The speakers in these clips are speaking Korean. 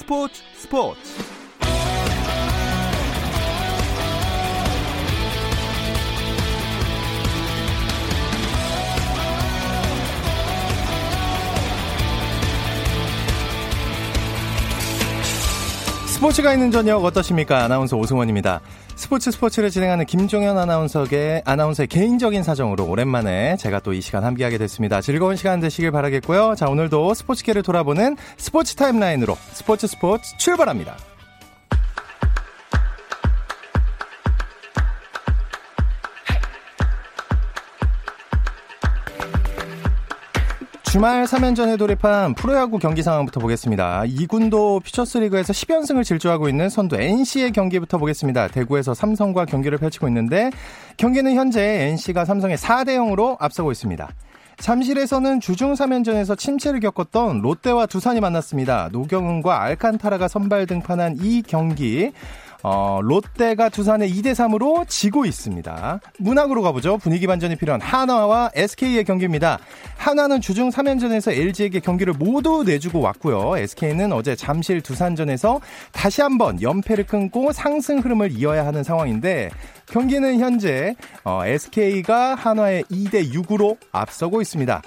스포츠 스포츠 스포츠가 있는 저녁 어떠십니까? 아나운서 오승원입니다. 스포츠 스포츠를 진행하는 김종현 아나운서의 아나운서의 개인적인 사정으로 오랜만에 제가 또 이 시간 함께하게 됐습니다. 즐거운 시간 되시길 바라겠고요. 자 오늘도 스포츠계를 돌아보는 스포츠 타임라인으로 스포츠 스포츠 출발합니다. 주말 3연전에 돌입한 프로야구 경기 상황부터 보겠습니다. 2군도 퓨처스리그에서 10연승을 질주하고 있는 선두 NC의 경기부터 보겠습니다. 대구에서 삼성과 경기를 펼치고 있는데 경기는 현재 NC가 삼성의 4대 0으로 앞서고 있습니다. 잠실에서는 주중 3연전에서 침체를 겪었던 롯데와 두산이 만났습니다. 노경은과 알칸타라가 선발 등판한 이 경기 어, 롯데가 두산에 2대 3으로 지고 있습니다. 문학으로 가보죠. 분위기 반전이 필요한 하나와 SK의 경기입니다. 한화는 주중 3연전에서 LG에게 경기를 모두 내주고 왔고요. SK는 어제 잠실 두산전에서 다시 한번 연패를 끊고 상승 흐름을 이어야 하는 상황인데 경기는 현재 어, SK가 한화에 2대 6으로 앞서고 있습니다.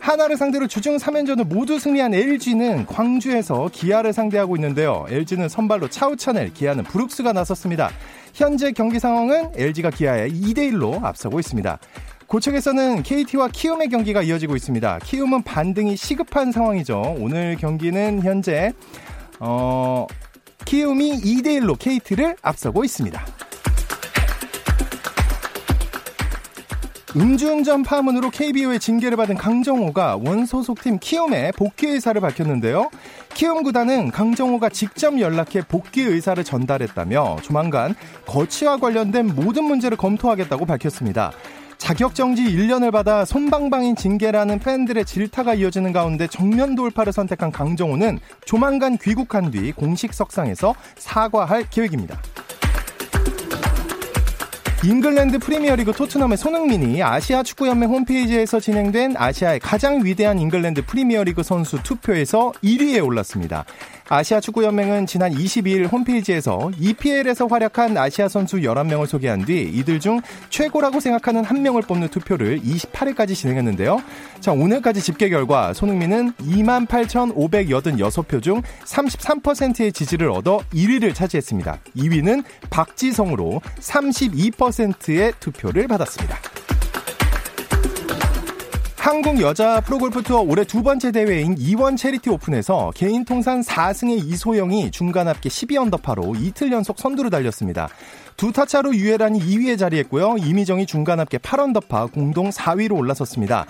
한화를 상대로 주중 3연전을 모두 승리한 LG는 광주에서 기아를 상대하고 있는데요. LG는 선발로 차우찬을, 기아는 브룩스가 나섰습니다. 현재 경기 상황은 LG가 기아에 2대1로 앞서고 있습니다. 고척에서는 KT와 키움의 경기가 이어지고 있습니다. 키움은 반등이 시급한 상황이죠. 오늘 경기는 현재 어, 키움이 2대1로 KT를 앞서고 있습니다. 음주운전 파문으로 KBO의 징계를 받은 강정호가 원소속팀 키움에 복귀 의사를 밝혔는데요. 키움 구단은 강정호가 직접 연락해 복귀 의사를 전달했다며 조만간 거취와 관련된 모든 문제를 검토하겠다고 밝혔습니다. 자격정지 1년을 받아 솜방망이 징계라는 팬들의 질타가 이어지는 가운데 정면 돌파를 선택한 강정호는 조만간 귀국한 뒤 공식 석상에서 사과할 계획입니다. 잉글랜드 프리미어리그 토트넘의 손흥민이 아시아 축구연맹 홈페이지에서 진행된 아시아의 가장 위대한 잉글랜드 프리미어리그 선수 투표에서 1위에 올랐습니다. 아시아 축구연맹은 지난 22일 홈페이지에서 EPL에서 활약한 아시아 선수 11명을 소개한 뒤 이들 중 최고라고 생각하는 한 명을 뽑는 투표를 28일까지 진행했는데요. 자, 오늘까지 집계 결과 손흥민은 28,586표 중 33%의 지지를 얻어 1위를 차지했습니다. 2위는 박지성으로 32%의 투표를 받았습니다. 한국 여자 프로골프 투어 올해 두 번째 대회인 이원 체리티 오픈에서 개인 통산 4승의 이소영이 중간 합계 12언더파로 이틀 연속 선두를 달렸습니다. 두 타차로 유예란이 2위에 자리했고요. 이미정이 중간 합계 8언더파 공동 4위로 올라섰습니다.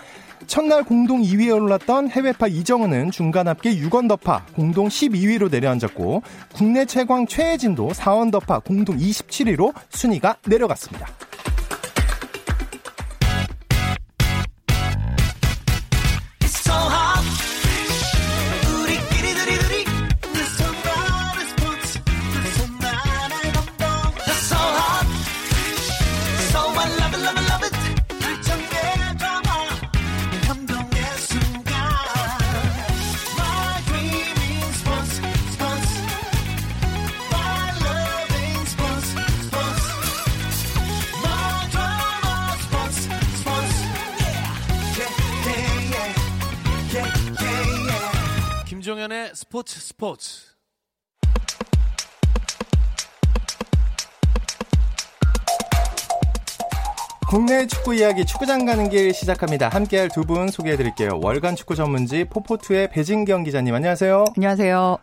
첫날 공동 2위에 올랐던 해외파 이정은은 중간 합계 6언더파 공동 12위로 내려앉았고 국내 최광 최혜진도 4언더파 공동 27위로 순위가 내려갔습니다. 스포츠 스포츠. 국내 축구 이야기 축구장 가는 길 시작합니다. 함께할 두 분 소개해드릴게요. 월간 축구 전문지 포포투의 배진경 기자님 안녕하세요. 안녕하세요.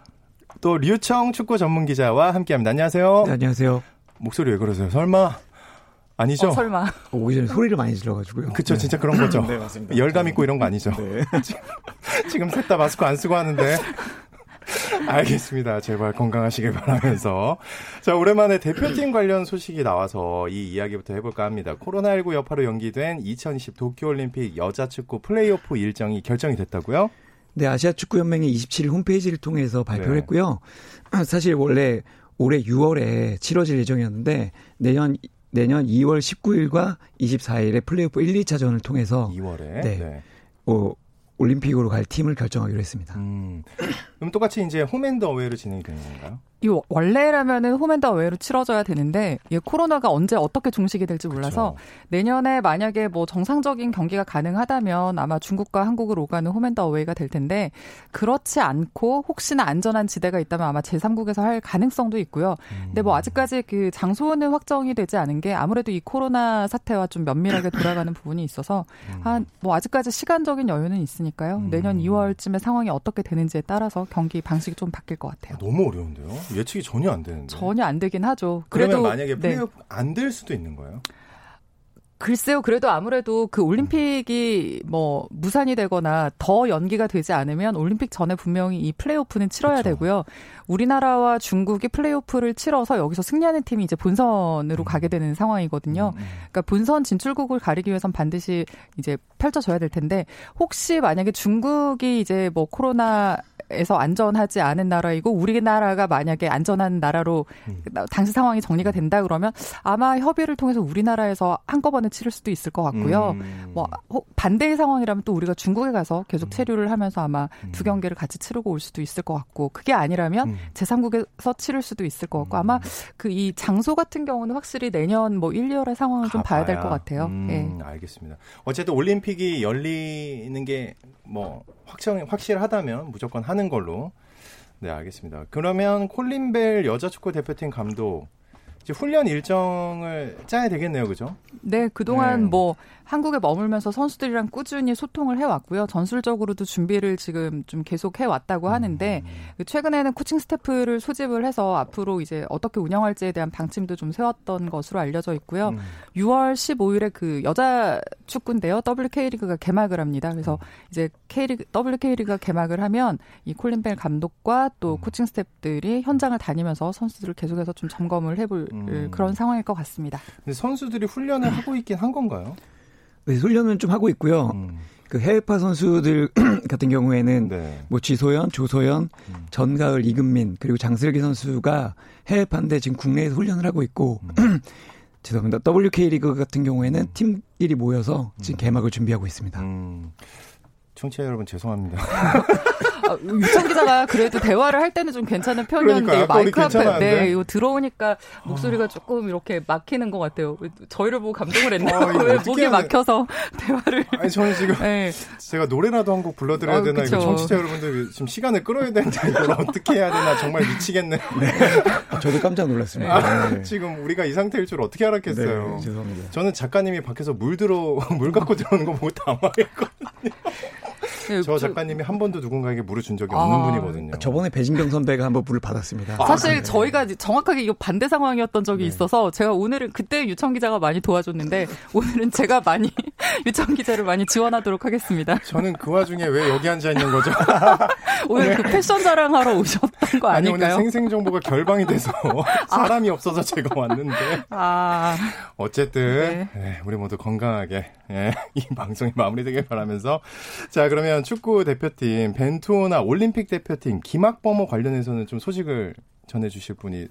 또 류청 축구 전문 기자와 함께합니다. 안녕하세요. 네, 안녕하세요. 목소리 왜 그러세요? 설마 아니죠? 어, 설마. 오기 전에 소리를 많이 질러가지고요. 그쵸, 네. 진짜 그런 거죠. 네, 맞습니다. 열감 있고 이런 거 아니죠. 네. 지금 셋 다 마스크 안 쓰고 하는데. 알겠습니다. 제발 건강하시길 바라면서. 자, 오랜만에 대표팀 관련 소식이 나와서 이 이야기부터 해볼까 합니다. 코로나19 여파로 연기된 2020 도쿄올림픽 여자축구 플레이오프 일정이 결정이 됐다고요? 네, 아시아 축구 연맹이 27일 홈페이지를 통해서 발표를 네. 했고요. 사실 원래 올해 6월에 치러질 예정이었는데 내년 내년 2월 19일과 24일에 플레이오프 1, 2차전을 통해서 2월에. 네. 어, 올림픽으로 갈 팀을 결정하기로 했습니다. 음. 그럼 똑같이 이제 홈 앤드 어웨이로 진행이 되는 건가요? 이 원래라면은 홈 앤드 어웨이로 치러져야 되는데 이 코로나가 언제 어떻게 종식이 될지 몰라서 그렇죠. 내년에 만약에 뭐 정상적인 경기가 가능하다면 아마 중국과 한국을 오가는 홈 앤드 어웨이가 될 텐데 그렇지 않고 혹시나 안전한 지대가 있다면 아마 제3국에서 할 가능성도 있고요. 음. 근데 뭐 아직까지 그 장소는 확정이 되지 않은 게 아무래도 이 코로나 사태와 좀 면밀하게 돌아가는 부분이 있어서 음. 한 뭐 아직까지 시간적인 여유는 있으니까요. 음. 내년 2월쯤에 상황이 어떻게 되는지에 따라서 경기 방식이 좀 바뀔 것 같아요. 아, 너무 어려운데요. 예측이 전혀 안 되는데. 전혀 안 되긴 하죠. 그래도 만약에 네. 플레이오프 네. 안될 수도 있는 거예요? 글쎄요, 그래도 아무래도 그 올림픽이 뭐 무산이 되거나 더 연기가 되지 않으면 올림픽 전에 분명히 이 플레이오프는 치러야 그렇죠. 되고요. 우리나라와 중국이 플레이오프를 치러서 여기서 승리하는 팀이 이제 본선으로 음. 가게 되는 상황이거든요. 음, 음. 그러니까 본선 진출국을 가리기 위해선 반드시 이제 펼쳐져야 될 텐데 혹시 만약에 중국이 이제 뭐 코로나 에서 안전하지 않은 나라이고 우리나라가 만약에 안전한 나라로 음. 당시 상황이 정리가 된다 그러면 아마 협의를 통해서 우리나라에서 한꺼번에 치를 수도 있을 것 같고요. 음. 뭐 반대의 상황이라면 또 우리가 중국에 가서 계속 음. 체류를 하면서 아마 음. 두 경기를 같이 치르고 올 수도 있을 것 같고 그게 아니라면 음. 제3국에서 치를 수도 있을 것 같고 아마 그 이 장소 같은 경우는 확실히 내년 뭐 1, 2월의 상황을 좀 봐야 될 것 같아요. 음, 네. 알겠습니다. 어쨌든 올림픽이 열리는 게 뭐 확정 확실하다면 무조건 하는 걸로 네 알겠습니다. 그러면 콜린벨 여자 축구 대표팀 감독 훈련 일정을 짜야 되겠네요, 그죠? 네, 그동안 네. 뭐 한국에 머물면서 선수들이랑 꾸준히 소통을 해왔고요. 전술적으로도 준비를 지금 좀 계속 해왔다고 하는데 음. 최근에는 코칭 스태프를 소집을 해서 앞으로 이제 어떻게 운영할지에 대한 방침도 좀 세웠던 것으로 알려져 있고요. 음. 6월 15일에 그 여자 축구인데요. WK리그가 개막을 합니다. 그래서 음. 이제 K리그 WK리그가 개막을 하면 이 콜린 벨 감독과 또 음. 코칭 스태프들이 현장을 다니면서 선수들을 계속해서 좀 점검을 해볼 음. 그런 상황일 것 같습니다. 선수들이 훈련을 하고 있긴 한 건가요? 네, 훈련은 좀 하고 있고요. 음. 그 해외파 선수들 같은 경우에는 네. 뭐 지소연, 조소연, 음. 전가을, 이금민 그리고 장슬기 선수가 해외파인데 지금 국내에서 훈련을 하고 있고 음. 죄송합니다. WK 리그 같은 경우에는 음. 팀끼리 모여서 지금 음. 개막을 준비하고 있습니다. 음. 청취자 여러분 죄송합니다. 아, 유청 기자가 그래도 대화를 할 때는 좀 괜찮은 편이었는데 마이크 앞에 네 이거 들어오니까 목소리가 조금 이렇게 막히는 것 같아요. 저희를 보고 감동을 했나요? 어, 왜 목이 막혀서 대화를? 아니 저는 지금 네. 제가 노래라도 한 곡 불러드려야 아, 되나 이거 청취자 여러분들 지금 시간을 끌어야 되는데 이걸 어떻게 해야 되나 정말 미치겠네. 네. 저도 깜짝 놀랐습니다. 아, 네. 지금 우리가 이 상태일 줄 어떻게 알았겠어요. 네, 죄송합니다. 저는 작가님이 밖에서 물 들어 물 갖고 들어오는 거 보고 당황했거든요. 네, 저 작가님이 한 번도 누군가에게 물을 준 적이 없는 아, 분이거든요. 저번에 배진경 선배가 한번 물을 받았습니다. 아, 사실 네. 저희가 정확하게 이 반대 상황이었던 적이 네. 있어서 제가 오늘은 그때 유청 기자가 많이 도와줬는데 오늘은 제가 많이 유청 기자를 많이 지원하도록 하겠습니다. 저는 그 와중에 왜 여기 앉아 있는 거죠? 오늘 그 패션 자랑하러 오셨던 거 아니, 아닐까요? 오늘 생생 정보가 결방이 돼서 사람이 아. 없어서 제가 왔는데. 아. 어쨌든 네. 네, 우리 모두 건강하게 예, 이 방송이 마무리되길 바라면서 자 그러면 축구 대표팀 벤투호나 올림픽 대표팀 김학범호 관련해서는 좀 소식을 전해주실 분이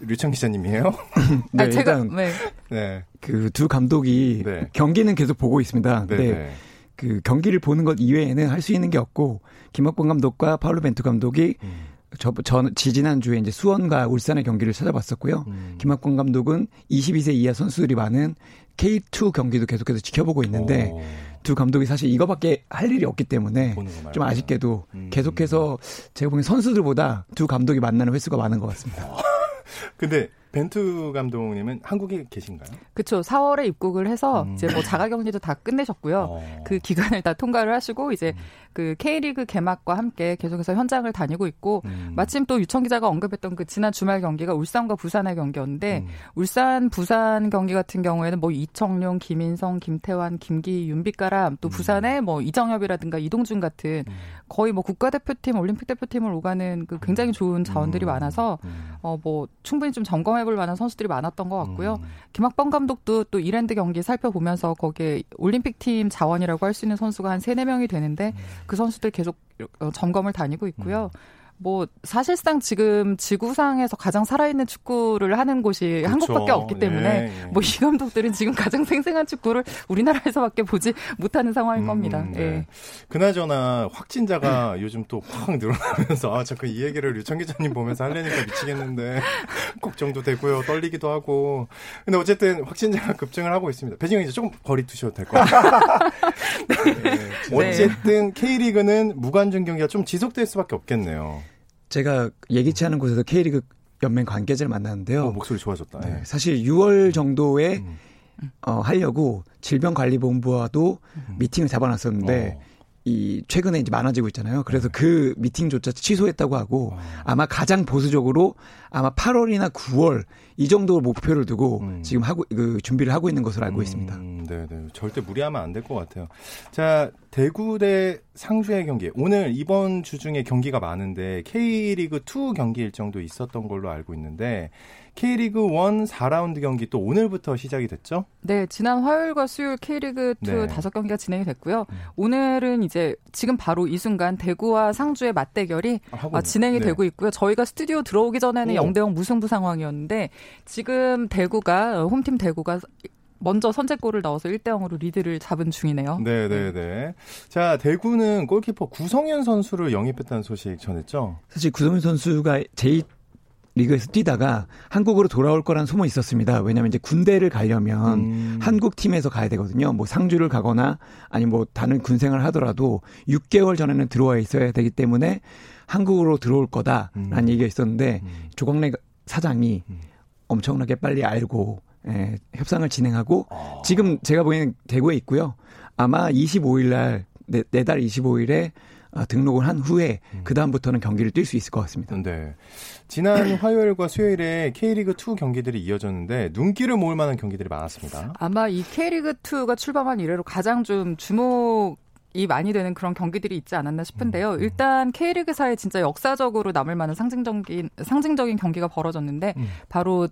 류청 기자님이에요? 네, 아, 제가 네. 네. 그 두 감독이 네. 경기는 계속 보고 있습니다. 네, 네. 그 경기를 보는 것 이외에는 할 수 있는 게 없고 김학범 감독과 파울루 벤투 감독이 음. 저, 저, 지지난 주에 이제 수원과 울산의 경기를 찾아봤었고요. 음. 김학권 감독은 22세 이하 선수들이 많은 K2 경기도 계속해서 지켜보고 있는데 오. 두 감독이 사실 이거밖에 할 일이 없기 때문에 좀 아쉽게도 음. 계속해서 제가 보기엔 선수들보다 두 감독이 만나는 횟수가 많은 것 같습니다. 근데 벤투 감독님은 한국에 계신가요? 그렇죠. 4월에 입국을 해서 음. 이제 뭐 자가격리도 다 끝내셨고요. 어. 그 기간을 다 통과를 하시고 이제 음. 그 K리그 개막과 함께 계속해서 현장을 다니고 있고 음. 마침 또 유청 기자가 언급했던 그 지난 주말 경기가 울산과 부산의 경기였는데 음. 울산 부산 경기 같은 경우에는 뭐 이청용, 김인성, 김태환, 김기, 윤빛가람 또 음. 부산에 뭐 이정엽이라든가 이동준 같은 음. 거의 뭐 국가대표팀, 올림픽 대표팀을 오가는 그 굉장히 좋은 자원들이 많아서 어 뭐 충분히 좀 점검해 경험해볼 만한 선수들이 많았던 것 같고요. 음. 김학범 감독도 또 이랜드 경기 살펴보면서 거기에 올림픽 팀 자원이라고 할 수 있는 선수가 한 3, 4명이 되는데 음. 그 선수들 계속 어, 점검을 다니고 있고요. 음. 뭐 사실상 지금 지구상에서 가장 살아있는 축구를 하는 곳이 그렇죠. 한국밖에 없기 때문에 예, 예. 뭐이 감독들은 지금 가장 생생한 축구를 우리나라에서밖에 보지 못하는 상황인 음, 겁니다. 네. 예. 그나저나 확진자가 네. 요즘 또 확 늘어나면서 아 자꾸 이 얘기를 유청 기자님 보면서 하려니까 미치겠는데 걱정도 되고요, 떨리기도 하고. 근데 어쨌든 확진자가 급증을 하고 있습니다. 배진영 이제 조금 거리 두셔도 될 것 같아요. 네. 어쨌든 K리그는 무관중 경기가 좀 지속될 수밖에 없겠네요. 제가 예기치 않은 곳에서 K리그 연맹 관계자를 만났는데요. 어, 목소리 좋아졌다. 네. 네. 사실 6월 정도에 음. 어, 하려고 질병관리본부와도 음. 미팅을 잡아놨었는데 어. 이 최근에 이제 많아지고 있잖아요. 그래서 네. 그 미팅조차 취소했다고 하고 어. 아마 가장 보수적으로 아마 8월이나 9월 이 정도 목표를 두고 음. 지금 하고 그 준비를 하고 있는 것으로 알고 음, 있습니다. 네, 네. 절대 무리하면 안 될 것 같아요. 자, 대구 대 상주의 경기. 오늘 이번 주 중에 경기가 많은데 K리그 2 경기 일정도 있었던 걸로 알고 있는데 K리그 1 4라운드 경기 또 오늘부터 시작이 됐죠? 네, 지난 화요일과 수요일 K리그 2 네. 5경기가 진행이 됐고요. 음. 오늘은 이제 지금 바로 이 순간 대구와 상주의 맞대결이 아, 진행이 네. 되고 있고요. 저희가 스튜디오 들어오기 전에는 0대0 무승부 상황이었는데 지금 대구가 홈팀 대구가 먼저 선제골을 넣어서 1대 0으로 리드를 잡은 중이네요. 네, 네, 네. 자, 대구는 골키퍼 구성현 선수를 영입했다는 소식 전했죠? 사실 구성현 선수가 제2 리그에서 뛰다가 한국으로 돌아올 거란 소문이 있었습니다. 왜냐하면 이제 군대를 가려면 음. 한국 팀에서 가야 되거든요. 뭐 상주를 가거나 아니 뭐 다른 군생을 하더라도 6개월 전에는 들어와 있어야 되기 때문에 한국으로 들어올 거다라는 음. 얘기가 있었는데 음. 조광래 사장이 음. 엄청나게 빨리 알고 예, 협상을 진행하고 어. 지금 제가 보기에는 대구에 있고요. 아마 25일 날 내달 25일에 어, 등록을 한 후에 음. 그 다음부터는 경기를 뛸 수 있을 것 같습니다. 네. 지난 화요일과 수요일에 K리그 2 경기들이 이어졌는데 눈길을 모을 만한 경기들이 많았습니다. 아마 이 K리그 2가 출범한 이래로 가장 좀 주목 이 많이 되는 그런 경기들이 있지 않았나 싶은데요. 음, 음. 일단 K리그사에 진짜 역사적으로 남을 만한 상징적인 상징적인 경기가 벌어졌는데 음. 바로 어,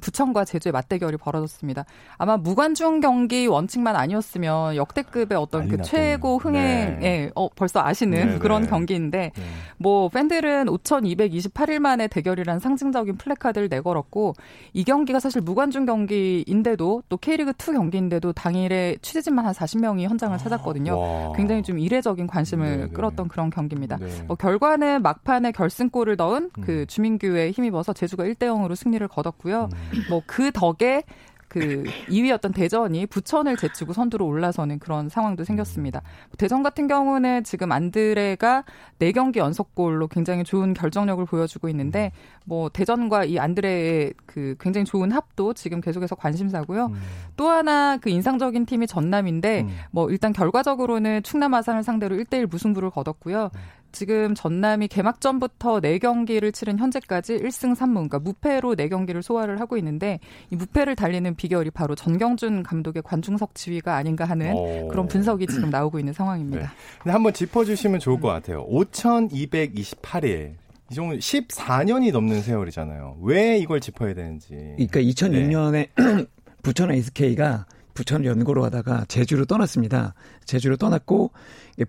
부천과 제주의 맞대결이 벌어졌습니다. 아마 무관중 경기 원칙만 아니었으면 역대급의 어떤 그 최고 흥행, 네. 예, 어, 벌써 아시는 네, 그런 네. 경기인데, 네. 뭐, 팬들은 5,228일 만에 대결이란 상징적인 플래카드를 내걸었고, 이 경기가 사실 무관중 경기인데도 또 K리그2 경기인데도 당일에 취재진만 한 40명이 현장을 아, 찾았거든요. 와. 굉장히 좀 이례적인 관심을 네, 네. 끌었던 그런 경기입니다. 뭐, 결과는 막판에 결승골을 넣은 그 음. 주민규에 힘입어서 제주가 1대 0으로 승리를 거뒀고요. 뭐 그 덕에 그 2위였던 대전이 부천을 제치고 선두로 올라서는 그런 상황도 생겼습니다. 대전 같은 경우는 지금 안드레가 4경기 연속골로 굉장히 좋은 결정력을 보여주고 있는데 뭐 대전과 이 안드레의 그 굉장히 좋은 합도 지금 계속해서 관심사고요. 음. 또 하나 그 인상적인 팀이 전남인데 음. 뭐 일단 결과적으로는 충남 아산을 상대로 1대1 무승부를 거뒀고요. 음. 지금 전남이 개막전부터 4경기를 치른 현재까지 1승 3무, 그러니까 무패로 4경기를 소화를 하고 있는데 이 무패를 달리는 비결이 바로 전경준 감독의 관중석 지위가 아닌가 하는 오. 그런 분석이 지금 나오고 있는 상황입니다. 네. 근데 한번 짚어주시면 좋을 것 같아요. 5,228일. 이 정도 14년이 넘는 세월이잖아요. 왜 이걸 짚어야 되는지. 그러니까 2006년에 네. 부천 SK가 부천 연고로 하다가 제주로 떠났습니다. 제주로 떠났고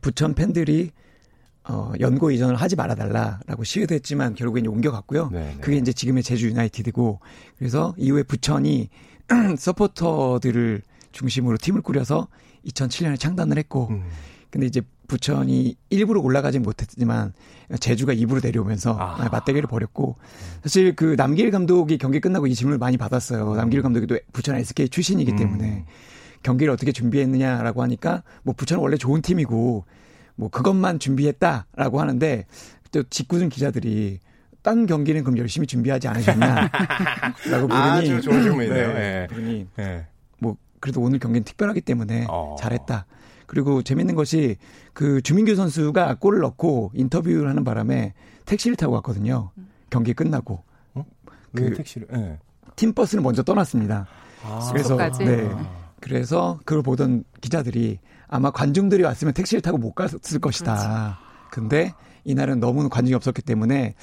부천 팬들이 어, 연고 이전을 하지 말아달라라고 시위도 했지만 이제 옮겨갔고요. 네네. 네. 그게 이제 지금의 제주 유나이티드고 그래서 이후에 부천이 서포터들을 중심으로 팀을 꾸려서 2007년에 창단을 했고 음. 근데 이제 부천이 일부러 올라가진 못했지만 제주가 2부로 내려오면서 아. 맞대결을 벌였고 사실 그 남길 감독이 경기 끝나고 이 질문을 많이 받았어요. 음. 남길 감독이 또 부천 SK 출신이기 음. 때문에 음. 경기를 어떻게 준비했느냐라고 하니까 뭐 부천은 원래 좋은 팀이고 뭐 그것만 준비했다라고 하는데 또 직구준 기자들이 딴 경기는 그럼 열심히 준비하지 않으셨냐? 라고 물으니 아주 좋은 질문이네요. 네, 네. 네. 뭐 그래도 오늘 경기는 특별하기 때문에 어. 잘했다. 그리고 재밌는 것이 그 주민규 선수가 골을 넣고 인터뷰를 하는 바람에 택시를 타고 갔거든요. 경기 끝나고. 어? 그 택시를? 네. 팀 버스를 먼저 떠났습니다. 아. 그래서 네. 그래서 그걸 보던 기자들이 아마 관중들이 왔으면 택시를 타고 못 갔을 것이다. 그렇지. 근데 이날은 너무 관중이 없었기 때문에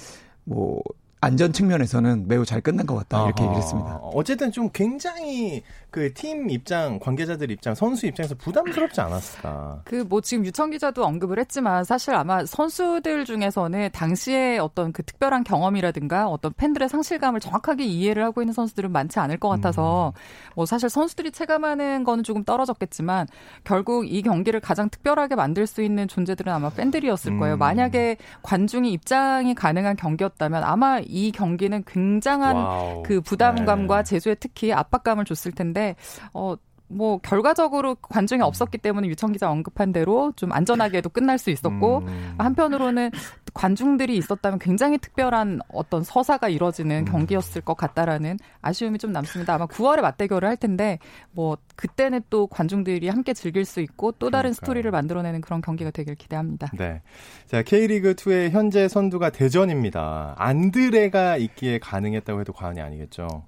뭐 안전 측면에서는 매우 잘 끝난 것 같다 이렇게 얘기를 했습니다. 어쨌든 좀 굉장히 그 팀 입장, 관계자들 입장, 선수 입장에서 부담스럽지 않았을까. 그 뭐 지금 유청 기자도 언급을 했지만 사실 아마 선수들 중에서는 당시에 어떤 그 특별한 경험이라든가 어떤 팬들의 상실감을 정확하게 이해를 하고 있는 선수들은 많지 않을 것 같아서 음. 뭐 사실 선수들이 체감하는 거는 조금 떨어졌겠지만 결국 이 경기를 가장 특별하게 만들 수 있는 존재들은 아마 팬들이었을 거예요. 음. 만약에 관중이 입장이 가능한 경기였다면 아마 이 경기는 굉장한 와우. 그 부담감과 네. 제주에 특히 압박감을 줬을 텐데 어. 뭐 결과적으로 관중이 없었기 때문에 유청 기자 언급한 대로 좀 안전하게도 끝날 수 있었고 음. 한편으로는 관중들이 있었다면 굉장히 특별한 어떤 서사가 이뤄지는 음. 경기였을 것 같다라는 아쉬움이 좀 남습니다. 아마 9월에 맞대결을 할 텐데 뭐 그때는 또 관중들이 함께 즐길 수 있고 또 다른 그러니까요. 스토리를 만들어내는 그런 경기가 되길 기대합니다. 네. 자, K리그 2의 현재 선두가 대전입니다. 안드레가 있기에 가능했다고 해도 과언이 아니겠죠.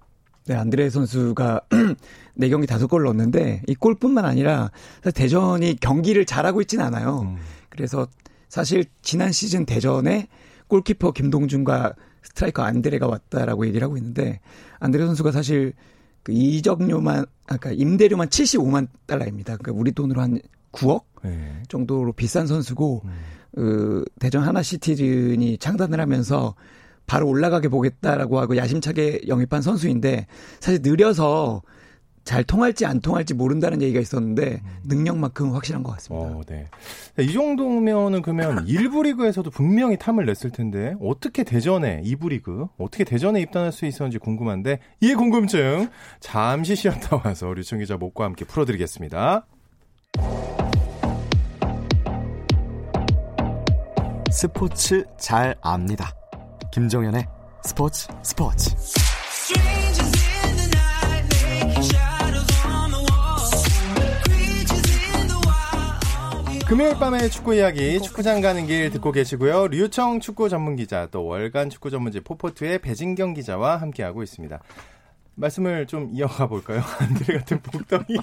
네, 안드레 선수가 4경기 5골 넣었는데 이 골뿐만 아니라 대전이 경기를 잘하고 있지는 않아요. 음. 그래서 사실 지난 시즌 대전에 골키퍼 김동준과 스트라이커 안드레가 왔다라고 얘기를 하고 있는데 안드레 선수가 사실 그 이적료만 아까 그러니까 임대료만 75만 달러입니다. 그러니까 우리 돈으로 한 9억 네. 정도로 비싼 선수고 음. 그 대전 하나 시티즌이 창단을 하면서 바로 올라가게 보겠다라고 하고 야심차게 영입한 선수인데 사실 느려서 잘 통할지 안 통할지 모른다는 얘기가 있었는데 음. 능력만큼 확실한 것 같습니다. 어, 네. 이 정도면은 그러면 일부 리그에서도 분명히 탐을 냈을 텐데 어떻게 대전에 2부 리그 어떻게 대전에 입단할 수 있었는지 궁금한데 이 궁금증 잠시 쉬었다 와서 류청 기자 목과 함께 풀어드리겠습니다. 스포츠 잘 압니다. 김정현의 스포츠 스포츠. 금요일 밤의 축구 이야기 축구장 가는 길 듣고 계시고요. 류청 축구 전문 기자 또 월간 축구 전문지 포포트의 배진경 기자와 함께하고 있습니다. 말씀을 좀 이어가 볼까요? 안드레 같은 복덩이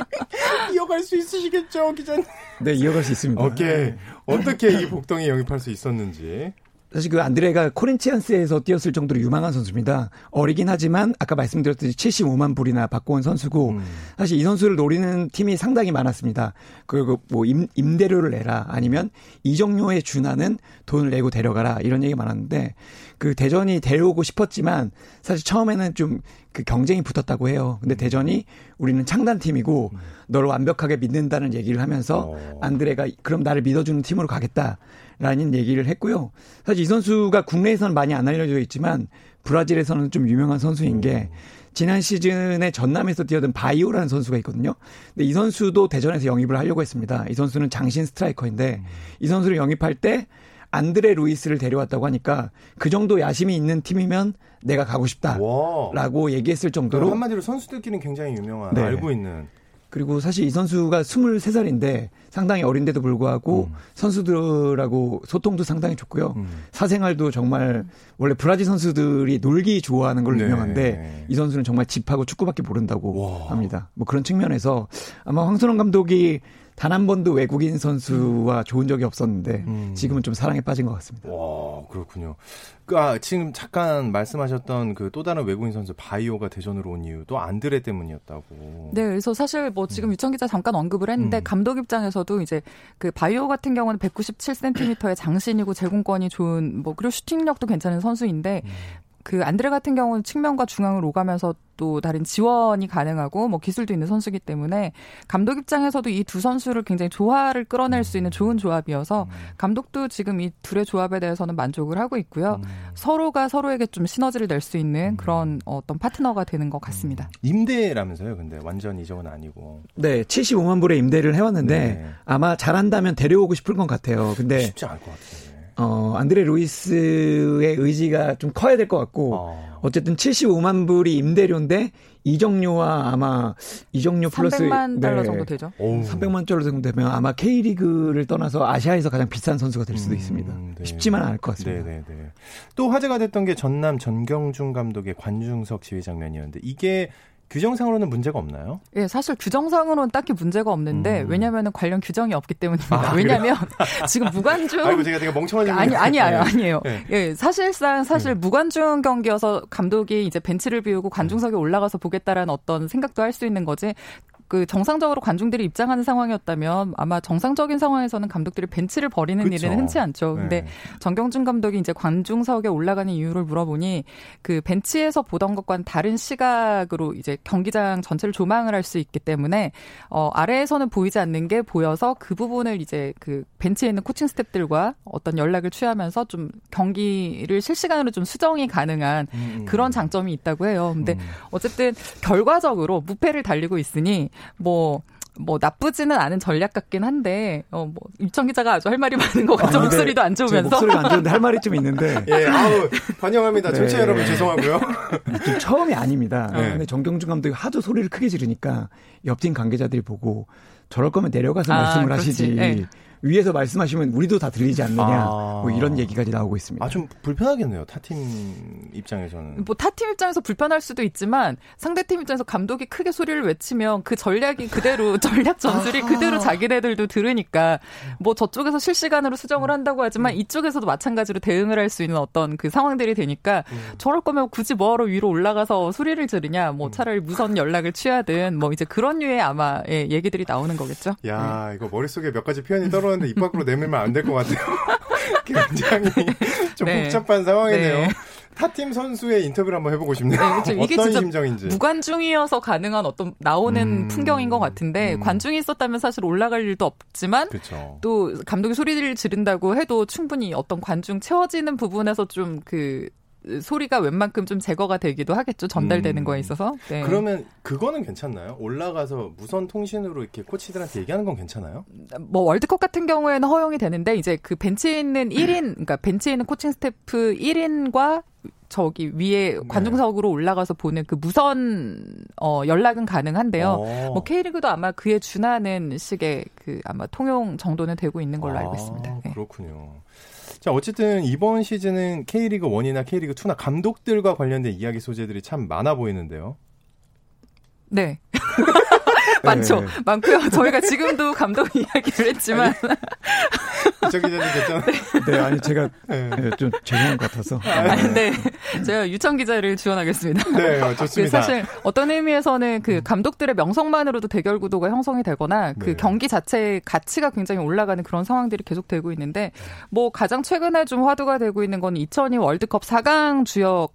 이어갈 수 있으시겠죠, 기자님? 네, 이어갈 수 있습니다. 오케이. 어떻게 이 복덩이 영입할 수 있었는지. 사실 그 안드레가 코린치안스에서 뛰었을 정도로 유망한 선수입니다. 어리긴 하지만 아까 말씀드렸듯이 75만 불이나 받고 온 선수고 음. 사실 이 선수를 노리는 팀이 상당히 많았습니다. 그리고 뭐 임, 임대료를 내라 아니면 이정료에 준하는 돈을 내고 데려가라 이런 얘기 많았는데 그 대전이 데려오고 싶었지만 사실 처음에는 좀 그 경쟁이 붙었다고 해요. 근데 대전이 우리는 창단 팀이고 음. 너를 완벽하게 믿는다는 얘기를 하면서 어. 안드레가 그럼 나를 믿어주는 팀으로 가겠다. 라는 얘기를 했고요. 사실 이 선수가 국내에서는 많이 안 알려져 있지만 브라질에서는 좀 유명한 선수인 게 지난 시즌에 전남에서 뛰어든 바이오라는 선수가 있거든요. 근데 이 선수도 대전에서 영입을 하려고 했습니다. 이 선수는 장신 스트라이커인데 이 선수를 영입할 때 안드레 루이스를 데려왔다고 하니까 그 정도 야심이 있는 팀이면 내가 가고 싶다라고 와. 얘기했을 정도로 한마디로 선수들끼리는 굉장히 유명한 네. 알고 있는 그리고 사실 이 선수가 23살인데 상당히 어린데도 불구하고 음. 선수들하고 소통도 상당히 좋고요. 음. 사생활도 정말 원래 브라질 선수들이 놀기 좋아하는 걸로 네. 유명한데 이 선수는 정말 집하고 축구밖에 모른다고 와. 합니다. 뭐 그런 측면에서 아마 황선홍 감독이 단 한 번도 외국인 선수와 음. 좋은 적이 없었는데 음. 지금은 좀 사랑에 빠진 것 같습니다. 와 그렇군요. 그, 아, 지금 잠깐 말씀하셨던 그 또 다른 외국인 선수 바이오가 대전으로 온 이유도 안드레 때문이었다고. 네, 그래서 사실 뭐 지금 음. 유청 기자 잠깐 언급을 했는데 음. 감독 입장에서도 이제 그 바이오 같은 경우는 197cm의 장신이고 제공권이 좋은 뭐 그리고 슈팅력도 괜찮은 선수인데 음. 그 안드레 같은 경우는 측면과 중앙을 오가면서 또 다른 지원이 가능하고 뭐 기술도 있는 선수기 때문에 감독 입장에서도 이 두 선수를 굉장히 조화를 끌어낼 수 있는 좋은 조합이어서 음. 감독도 지금 이 둘의 조합에 대해서는 만족을 하고 있고요. 음. 서로가 서로에게 좀 시너지를 낼 수 있는 음. 그런 어떤 파트너가 되는 것 같습니다. 임대라면서요, 근데 완전 이적은 아니고. 네, 75만 불의 임대를 해왔는데 네. 아마 잘한다면 데려오고 싶을 것 같아요. 근데 쉽지 않을 것 같아요. 어, 안드레 루이스의 의지가 좀 커야 될 것 같고, 어. 어쨌든 75만 불이 임대료인데, 이정료와 아마, 이정료 플러스. 300만 달러 네, 정도 되죠? 오. 300만 달러 정도 되면 아마 K리그를 떠나서 아시아에서 가장 비싼 선수가 될 수도 음, 있습니다. 네. 쉽지만 않을 것 같습니다. 네, 네, 네. 또 화제가 됐던 게 전남 전경준 감독의 관중석 지휘 장면이었는데, 이게 규정상으로는 문제가 없나요? 예, 사실 규정상으로는 딱히 문제가 없는데 음. 왜냐하면 관련 규정이 없기 때문입니다. 아, 왜냐하면 지금 무관중 아이고 제가 되게 멍청한 아니 아니 아니 아니에요. 네. 예, 사실상 사실 음. 무관중 경기여서 감독이 이제 벤치를 비우고 관중석에 올라가서 보겠다라는 어떤 생각도 할 수 있는 거지. 그 정상적으로 관중들이 입장하는 상황이었다면 아마 정상적인 상황에서는 감독들이 벤치를 버리는 그쵸. 일은 흔치 않죠. 근데 네. 정경준 감독이 이제 관중석에 올라가는 이유를 물어보니 그 벤치에서 보던 것과는 다른 시각으로 이제 경기장 전체를 조망을 할 수 있기 때문에 어 아래에서는 보이지 않는 게 보여서 그 부분을 이제 그 벤치에 있는 코칭 스탭들과 어떤 연락을 취하면서 좀 경기를 실시간으로 좀 수정이 가능한 음. 음. 그런 장점이 있다고 해요. 근데 음. 어쨌든 결과적으로 무패를 달리고 있으니 뭐, 뭐 나쁘지는 않은 전략 같긴 한데 어뭐 유청 기자가 아주 할 말이 많은 것 같죠 아, 목소리도 안 좋으면서 목소리가 안 좋은데 할 말이 좀 있는데 예 아우 환영합니다 청취자 네. 여러분 죄송하고요 좀 처음이 아닙니다 네. 근데 정경준 감독이 하도 소리를 크게 지르니까 옆팀 관계자들이 보고 저럴 거면 내려가서 아, 말씀을 그렇지. 하시지 네. 위에서 말씀하시면 우리도 다 들리지 않느냐 아. 뭐 이런 얘기까지 나오고 있습니다. 아 좀 불편하겠네요 타팀 입장에서는. 뭐 타팀 입장에서 불편할 수도 있지만 상대팀 입장에서 감독이 크게 소리를 외치면 그 전략이 그대로 전략 전술이 아. 그대로 자기네들도 들으니까 뭐 저쪽에서 실시간으로 수정을 한다고 하지만 음. 이쪽에서도 마찬가지로 대응을 할 수 있는 어떤 그 상황들이 되니까 음. 저럴 거면 굳이 뭐하러 위로 올라가서 소리를 지르냐 뭐 음. 차라리 무선 연락을 취하든 뭐 이제 그런 류의 아마 예, 얘기들이 나오는 거겠죠. 야 네. 이거 머릿속에 몇 가지 표현이 떨어 들었는데 입 밖으로 내밀면 안 될 것 같아요. 굉장히 좀 네. 복잡한 상황이네요. 네. 타팀 선수의 인터뷰를 한번 해보고 싶네요. 네, 그렇죠. 이게 어떤 심정인지. 무관중이어서 가능한 어떤 나오는 음, 풍경인 것 같은데 음. 관중이 있었다면 사실 올라갈 일도 없지만 그쵸. 또 감독이 소리를 지른다고 해도 충분히 어떤 관중 채워지는 부분에서 좀그 소리가 웬만큼 좀 제거가 되기도 하겠죠. 전달되는 음. 거에 있어서. 네. 그러면 그거는 괜찮나요? 올라가서 무선 통신으로 이렇게 코치들한테 얘기하는 건 괜찮아요? 뭐 월드컵 같은 경우에는 허용이 되는데 이제 그 벤치에 있는 1인 그러니까 벤치에 있는 코칭 스태프 1인과 저기 위에 네. 관중석으로 올라가서 보는 그 무선 어 연락은 가능한데요. 어. 뭐 K리그도 아마 그에 준하는 식의 그 아마 통용 정도는 되고 있는 걸로 알고 있습니다. 아, 네. 그렇군요. 자, 어쨌든 이번 시즌은 K리그 1이나 K리그 2나 감독들과 관련된 이야기 소재들이 참 많아 보이는데요. 네. 많죠. 네. 많고요. 저희가 지금도 감독 이야기를 했지만. 저 기자님 괜찮아요? 네, 아니, 제가 네. 네, 좀 죄송한 것 같아서. 아니, 네. 제가 유청 기자를 지원하겠습니다. 네, 어, 좋습니다. 사실 어떤 의미에서는 그 감독들의 명성만으로도 대결 구도가 형성이 되거나 그 네. 경기 자체의 가치가 굉장히 올라가는 그런 상황들이 계속되고 있는데 뭐 가장 최근에 좀 화두가 되고 있는 건 2002 월드컵 4강 주역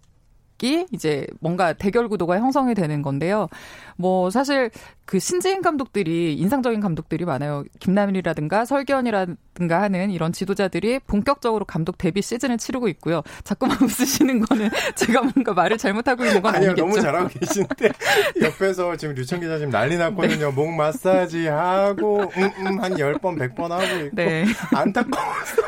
이 이제 뭔가 대결 구도가 형성이 되는 건데요. 뭐 사실 그 신지인 감독들이 인상적인 감독들이 많아요. 김남일이라든가 설기현이라든가 하는 이런 지도자들이 본격적으로 감독 데뷔 시즌을 치르고 있고요. 자꾸만 웃으시는 거는 제가 뭔가 말을 잘못하고 있는 건 아니요, 아니겠죠. 너무 잘하고 계신데 옆에서 지금 류청 기자 지금 난리 났거든요. 네. 목 마사지 하고 음음 한 10번 100번 하고 있고 네. 안타까워서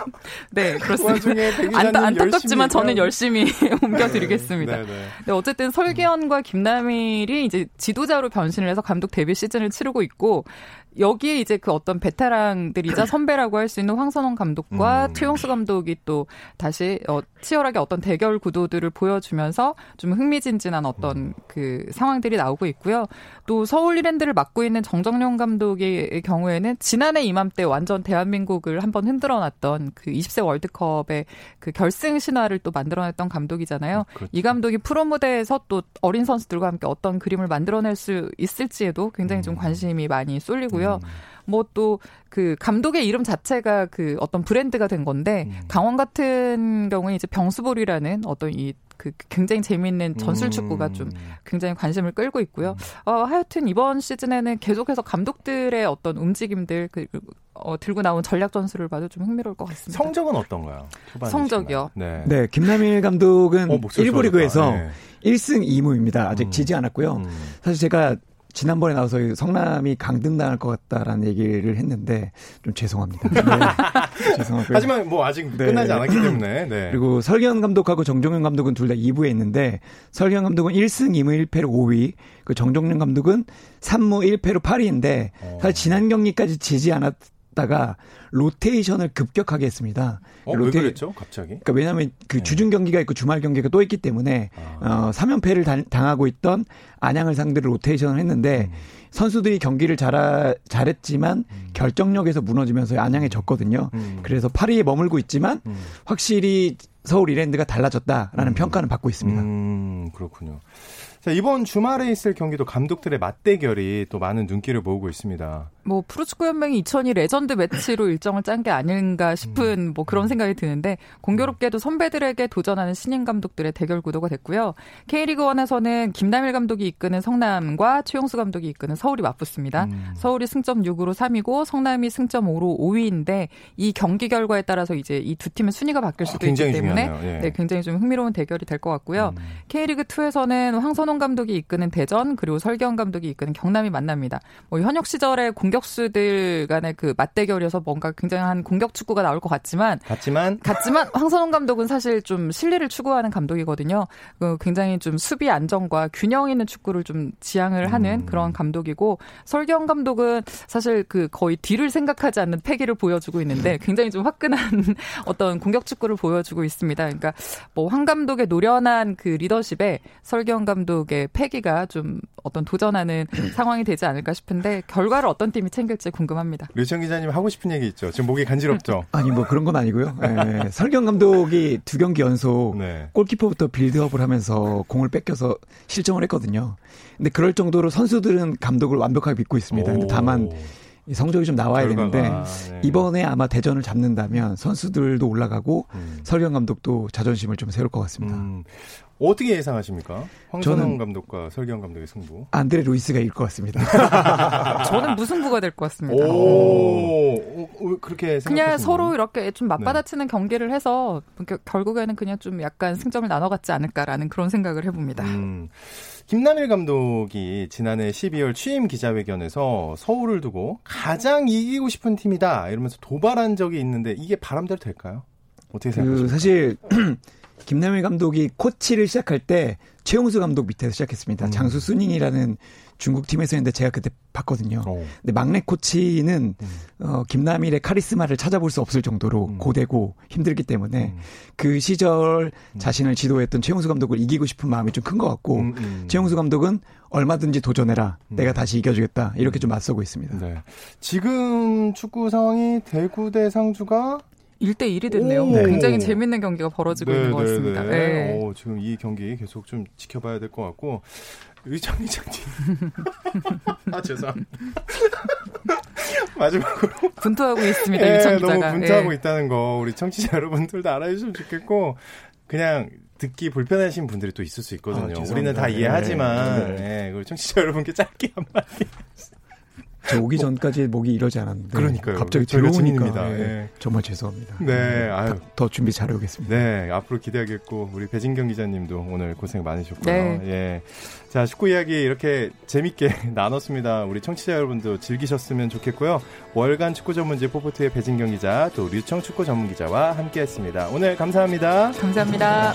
네, 그 그렇습니다. 안, 안타깝지만 저는 열심히 옮겨 드리겠습니다. 네, 네, 네. 어쨌든 설기현과 김남일이 이제 지도자로 변신을 해서 감독 데뷔 시즌을 치르고 있고 여기에 이제 그 어떤 베테랑들이자 선배라고 할 수 있는 황선홍 감독과 음. 최용수 감독이 또 다시 어, 치열하게 어떤 대결 구도들을 보여주면서 좀 흥미진진한 어떤 음. 그 상황들이 나오고 있고요. 또 서울 이랜드를 맡고 있는 정정용 감독의 경우에는 지난해 이맘때 완전 대한민국을 한번 흔들어놨던 그 20세 월드컵의 그 결승 신화를 또 만들어냈던 감독이잖아요. 그렇죠. 이 감독이 프로 무대에서 또 어린 선수들과 함께 어떤 그림을 만들어낼 수 있을지에도 굉장히 좀 음. 관심이 많이 쏠리고 요. 있고요. 음. 뭐또 그 감독의 이름 자체가 그 어떤 브랜드가 된 건데 음. 강원 같은 경우에 이제 병수볼이라는 어떤 이 그 굉장히 재미있는 전술 축구가 음. 좀 굉장히 관심을 끌고 있고요. 음. 어, 하여튼 이번 시즌에는 계속해서 감독들의 어떤 움직임들 그 어, 들고 나온 전략 전술을 봐도 좀 흥미로울 것 같습니다. 성적은 어떤가요? 성적이요. 네. 네, 김남일 감독은 어, 1부 리그에서 네. 1승 2무입니다. 아직 음. 지지 않았고요. 음. 사실 제가 지난번에 나와서 성남이 강등당할 것 같다라는 얘기를 했는데 좀 죄송합니다. 네. 죄송하고요. 하지만 뭐 아직 네. 끝나지 않았기 때문에. 네. 그리고 설경 감독하고 정종현 감독은 둘 다 2부에 있는데 설경 감독은 1승 2무 1패로 5위, 그 정종현 감독은 3무 1패로 8위인데 어. 사실 지난 경기까지 지지 않았 쉬었다가 로테이션을 급격하게 했습니다. 어, 로테... 왜 그랬죠? 갑자기? 그러니까 왜냐하면 그 네. 주중 경기가 있고 주말 경기가 또 있기 때문에 아. 어, 3연패를 당하고 있던 안양을 상대로 로테이션을 했는데 음. 선수들이 경기를 잘 잘했지만 음. 결정력에서 무너지면서 안양에 졌거든요. 음. 그래서 8위에 머물고 있지만 음. 확실히 서울 이랜드가 달라졌다라는 음. 평가는 받고 있습니다. 음, 그렇군요. 자, 이번 주말에 있을 경기도 감독들의 맞대결이 또 많은 눈길을 모으고 있습니다. 뭐 프로축구 연맹이 2002 레전드 매치로 일정을 짠 게 아닌가 싶은 음. 뭐 그런 생각이 드는데 공교롭게도 선배들에게 도전하는 신인 감독들의 대결 구도가 됐고요. K리그 1에서는 김남일 감독이 이끄는 성남과 최용수 감독이 이끄는 서울이 맞붙습니다. 음. 서울이 승점 6으로 3위고 성남이 승점 5로 5위인데 이 경기 결과에 따라서 이제 이 두 팀의 순위가 바뀔 수도 아, 있기 때문에 예. 네, 굉장히 좀 흥미로운 대결이 될 것 같고요. 음. K리그 2에서는 황선홍 감독이 이끄는 대전 그리고 설경 감독이 이끄는 경남이 만납니다. 뭐 현역 시절에 공격 공격수들 간의 그 맞대결이어서 뭔가 굉장한 공격 축구가 나올 것 같지만 같지만 같지만 황선홍 감독은 사실 좀 실리를 추구하는 감독이거든요. 그 굉장히 좀 수비 안정과 균형 있는 축구를 좀 지향을 하는 음. 그런 감독이고 설경 감독은 사실 그 거의 뒤를 생각하지 않는 패기를 보여주고 있는데 굉장히 좀 화끈한 어떤 공격 축구를 보여주고 있습니다. 그러니까 뭐 황 감독의 노련한 그 리더십에 설경 감독 의 패기가 좀 어떤 도전하는 상황이 되지 않을까 싶은데 결과를 어떤 팀이 챙길지 궁금합니다. 류청 기자님 하고 싶은 얘기 있죠? 지금 목이 간지럽죠? 아니 뭐 그런 건 아니고요. 네, 설경 감독이 두 경기 연속 네. 골키퍼부터 빌드업을 하면서 공을 뺏겨서 실점을 했거든요. 근데 그럴 정도로 선수들은 감독을 완벽하게 믿고 있습니다. 근데 다만 성적이 좀 나와야 결과가, 되는데 네. 이번에 아마 대전을 잡는다면 선수들도 올라가고 음. 설경 감독도 자존심을 좀 세울 것 같습니다. 음. 어떻게 예상하십니까? 황선홍 감독과 설경 감독의 승부. 안드레 루이스가 이길 것 같습니다. 저는 무승부가 될 것 같습니다. 오, 오 그렇게 그냥 서로 이렇게 좀 맞받아치는 네. 경기를 해서 결국에는 그냥 좀 약간 승점을 나눠갔지 않을까라는 그런 생각을 해봅니다. 음. 김남일 감독이 지난해 12월 취임 기자회견에서 서울을 두고 가장 이기고 싶은 팀이다 이러면서 도발한 적이 있는데 이게 바람대로 될까요? 어떻게 생각하십니까? 그 사실 김남일 감독이 코치를 시작할 때 최용수 감독 밑에서 시작했습니다. 음. 장수 순닝이라는 중국 팀에서 했는데 제가 그때 봤거든요. 오. 근데 막내 코치는 음. 어, 김남일의 카리스마를 찾아볼 수 없을 정도로 음. 고되고 힘들기 때문에 음. 그 시절 음. 자신을 지도했던 최용수 감독을 이기고 싶은 마음이 좀 큰 것 같고 음, 음. 최용수 감독은 얼마든지 도전해라. 내가 다시 이겨주겠다. 이렇게 좀 맞서고 있습니다. 네. 지금 축구 상황이 대구 대 상주가 1대 1이 됐네요. 네. 굉장히 재밌는 경기가 벌어지고 네, 있는 것 네, 같습니다. 네, 네. 오, 지금 이 경기 계속 좀 지켜봐야 될 것 같고 의정 기자님. 아 죄송합니다. 마지막으로 분투하고 있습니다. 네, 의정 기자가. 너무 분투하고 네. 있다는 거 우리 청취자 여러분들도 알아주시면 좋겠고 그냥 듣기 불편하신 분들이 또 있을 수 있거든요. 아, 우리는 다 이해하지만 네. 네. 청취자 여러분께 짧게 한마디. 저 오기 전까지 목이 이러지 않았는데. 그러니까요. 갑자기 들어오니까. 네. 네. 정말 죄송합니다. 네, 네. 아유. 더 준비 잘 해오겠습니다. 네, 앞으로 기대하겠고 우리 배진경 기자님도 오늘 고생 많으셨고요. 네. 예. 자, 축구 이야기 이렇게 재밌게 나눴습니다. 우리 청취자 여러분도 즐기셨으면 좋겠고요. 월간 축구 전문지 포포트의 배진경 기자, 또 류청 축구 전문 기자와 함께했습니다. 오늘 감사합니다. 감사합니다.